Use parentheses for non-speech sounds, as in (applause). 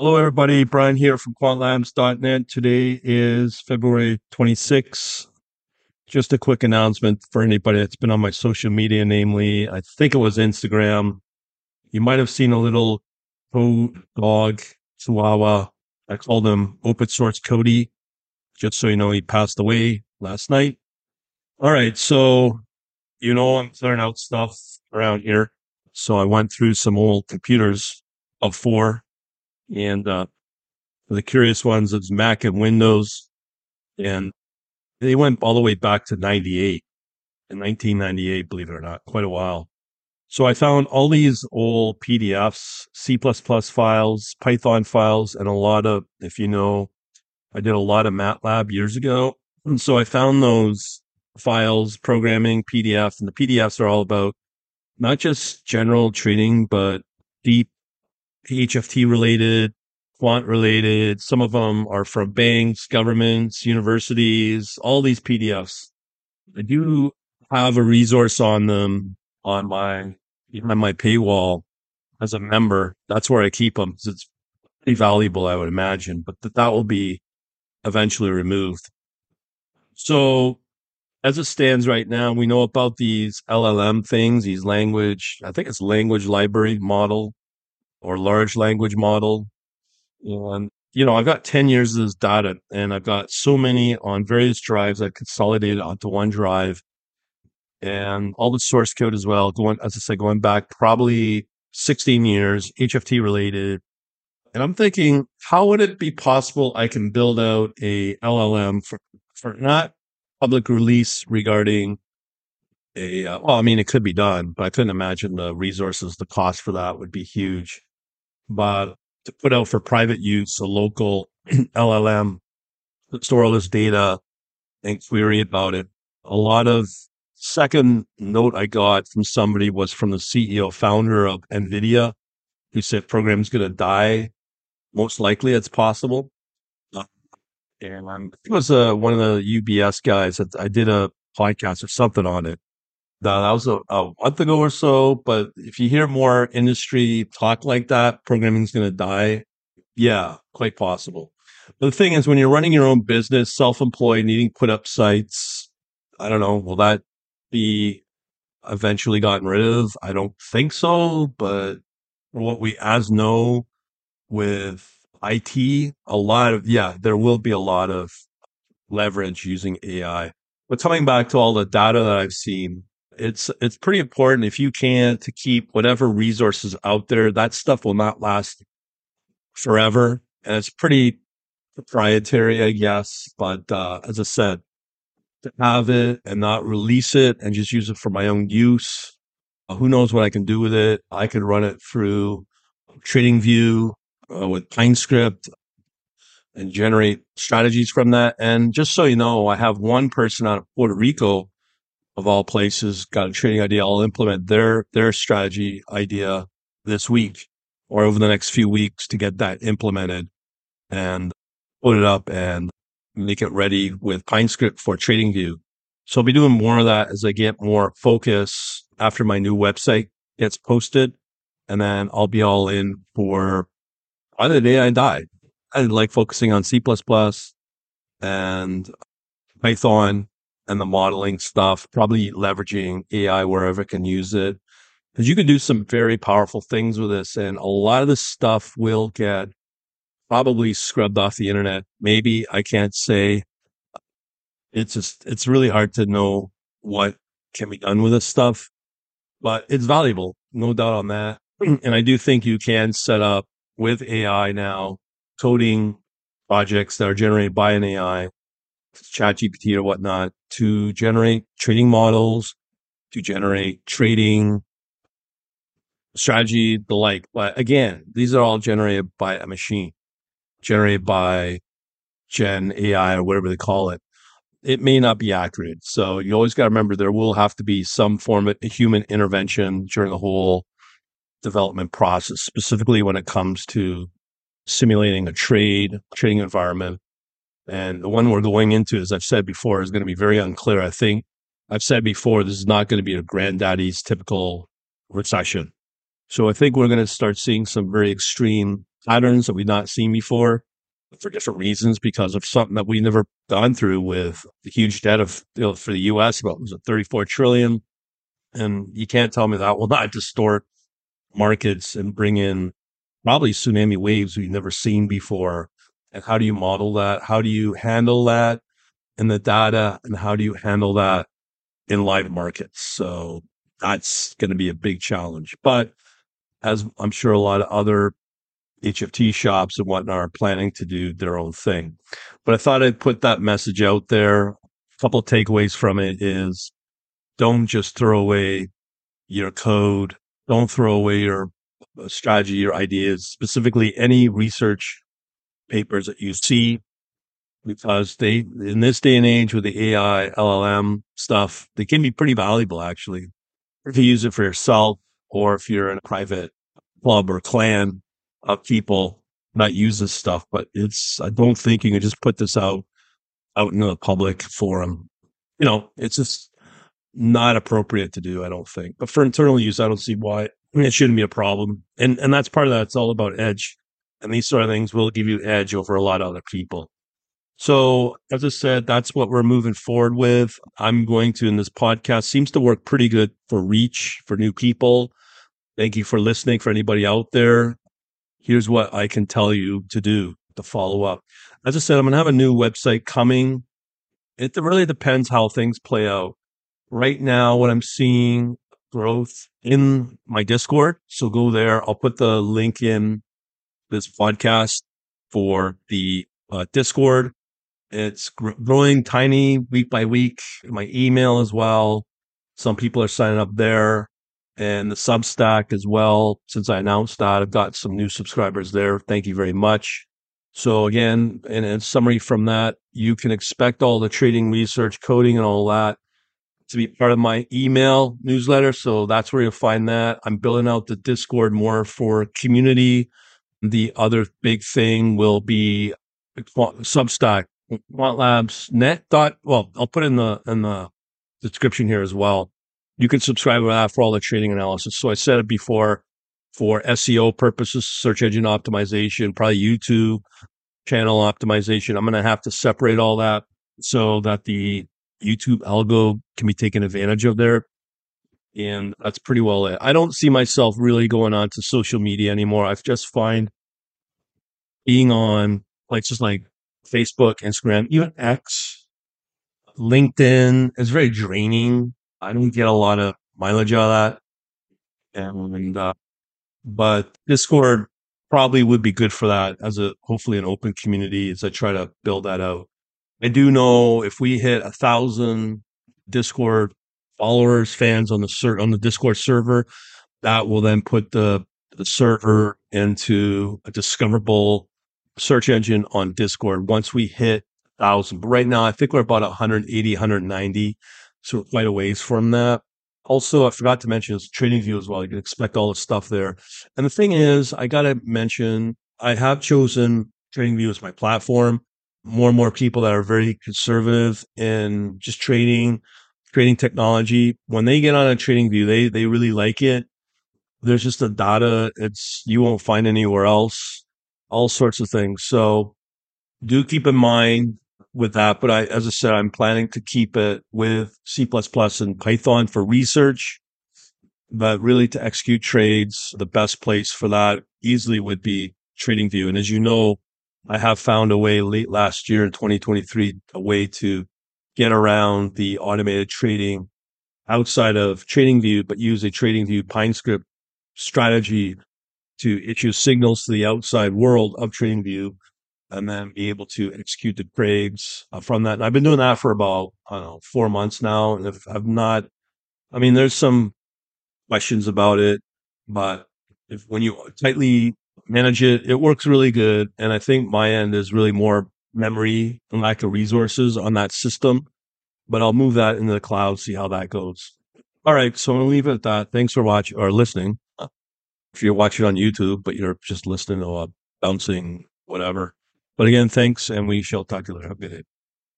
Hello, everybody. Brian here from quantlabs.net. Today is February 26th. Just a quick announcement for anybody that's been on my social media, namely, I think it was Instagram. You might have seen a little code dog chihuahua. I called him open source Cody, just so you know, he passed away last night. All right. So, you know, I'm clearing out stuff around here. So I went through some old computers of four and, uh, the curious ones, it's Mac and Windows. And they went all the way back to 98 in 1998, believe it or not, quite a while. So I found all these old PDFs, C++ files, Python files, and a lot of, if you know, I did a lot of MATLAB years ago. And so I found those files, programming, PDFs, and the PDFs are all about not just general trading, but deep HFT related, quant related. Some of them are from banks, governments, universities, all these PDFs. I do have a resource on them on my, on my paywall as a member. That's where I keep them it's pretty valuable, I would imagine, but that, that will be eventually removed. So as it stands right now, we know about these LLM things, these language, I think it's language library model or large language model. And, you know, I've got 10 years of this data and I've got so many on various drives. I've consolidated onto one drive and all the source code as well. Going, as I said, going back probably 16 years, HFT related. And I'm thinking, how would it be possible I can build out a LLM for, for not public release regarding a, uh, well, I mean, it could be done, but I couldn't imagine the resources, the cost for that would be huge. But to put out for private use, a local (clears throat) LLM, store all this data and query about it. A lot of second note I got from somebody was from the CEO founder of NVIDIA, who said program's going to die. Most likely it's possible. Uh, and I'm, it was uh, one of the UBS guys that I did a podcast or something on it. That, was a, a month ago or so. But if you hear more industry talk like that, programming's going to die. Yeah, quite possible. But the thing is, when you're running your own business, self-employed, needing put up sites, I don't know, will that be eventually gotten rid of? I don't think so. But what we as know with IT, a lot of, yeah, there will be a lot of leverage using AI. But coming back to all the data that I've seen, it's it's pretty important if you can to keep whatever resources out there. That stuff will not last forever, and it's pretty proprietary, I guess. But uh, as I said, to have it and not release it and just use it for my own use. Uh, who knows what I can do with it? I could run it through TradingView uh, with PineScript and generate strategies from that. And just so you know, I have one person out of Puerto Rico of all places got a trading idea. I'll implement their, their strategy idea this week or over the next few weeks to get that implemented and put it up and make it ready with PineScript for TradingView. So I'll be doing more of that as I get more focus after my new website gets posted. And then I'll be all in for either the day I die. I like focusing on C and Python and the modeling stuff, probably leveraging AI wherever it can use it. Because you can do some very powerful things with this. And a lot of this stuff will get probably scrubbed off the internet. Maybe I can't say. It's just, it's really hard to know what can be done with this stuff, but it's valuable. No doubt on that. (clears throat) and I do think you can set up with AI now coding projects that are generated by an AI, ChatGPT or whatnot, to generate trading models, to generate trading strategy, the like. But again, these are all generated by a machine, generated by Gen AI or whatever they call it. It may not be accurate. So you always got to remember there will have to be some form of human intervention during the whole development process, specifically when it comes to simulating a trade, trading environment. And the one we're going into, as I've said before, is going to be very unclear. I think I've said before, this is not going to be a granddaddy's typical recession. So I think we're going to start seeing some very extreme patterns that we've not seen before for different reasons because of something that we never gone through with the huge debt of you know, for the U.S. about was it 34 trillion, and you can't tell me that will (laughs) not distort markets and bring in probably tsunami waves we've never seen before. And how do you model that? How do you handle that in the data? And how do you handle that in live markets? So that's going to be a big challenge. But as I'm sure a lot of other HFT shops and whatnot are planning to do their own thing. But I thought I'd put that message out there. A couple takeaways from it is don't just throw away your code. Don't throw away your uh, strategy, your ideas, specifically any research papers that you see, because they, in this day and age with the AI, LLM stuff, they can be pretty valuable actually. If you use it for yourself or if you're in a private club or clan of people not use this stuff, but it's, I don't think you can just put this out, out in the public forum. You know, it's just not appropriate to do, I don't think. But for internal use, I don't see why it shouldn't be a problem. And, and that's part of that. It's all about edge. And these sort of things will give you edge over a lot of other people. So, as I said, that's what we're moving forward with. I'm going to, in this podcast, seems to work pretty good for reach for new people. Thank you for listening. For anybody out there, here's what I can tell you to do to follow up. As I said, I'm going to have a new website coming. It really depends how things play out. Right now, what I'm seeing growth in my Discord. So go there. I'll put the link in this podcast for the uh, Discord. It's gr- growing tiny week by week. My email as well. Some people are signing up there and the Substack as well. Since I announced that, I've got some new subscribers there. Thank you very much. So again, in a summary from that, you can expect all the trading research, coding, and all that to be part of my email newsletter. So that's where you'll find that. I'm building out the Discord more for community. The other big thing will be Substack, Quant Labs net dot. Well, I'll put in the in the description here as well you can subscribe to that for all the trading analysis. So I said it before for SEO purposes, search engine optimization, probably YouTube channel optimization. I'm going to have to separate all that so that the YouTube algo can be taken advantage of there. And that's pretty well it. I don't see myself really going on to social media anymore. I've just find being on places like Facebook, Instagram, even X, LinkedIn is very draining I don't get a lot of mileage out of that. And, uh, but Discord probably would be good for that as a hopefully an open community as I try to build that out. I do know if we hit a thousand Discord followers, fans on the on the Discord server, that will then put the the server into a discoverable search engine on Discord once we hit thousand. But right now, I think we're about 180, 190 sort of quite a ways from that. Also, I forgot to mention is TradingView as well. You can expect all the stuff there. And the thing is, I got to mention, I have chosen TradingView as my platform. More and more people that are very conservative in just trading, trading technology, when they get on a TradingView, they, they really like it. There's just the data. It's, you won't find anywhere else, all sorts of things. So do keep in mind with that. But I, as I said, I'm planning to keep it with C++ and Python for research, but really to execute trades, the best place for that easily would be TradingView. And as you know, I have found a way late last year in 2023, a way to get around the automated trading outside of TradingView, but use a TradingView PineScript strategy to issue signals to the outside world of TradingView and then be able to execute the trades uh, from that. And I've been doing that for about, I don't know, four months now. And if I've not, I mean, there's some questions about it, but if when you tightly manage it, it works really good. And I think my end is really more memory and lack of resources on that system, but I'll move that into the cloud, see how that goes. All right. So I'm going to leave it at that. Thanks for watching or listening. If you're watching on YouTube, but you're just listening to a bouncing whatever. But again, thanks, and we shall talk to you later. Have a good day.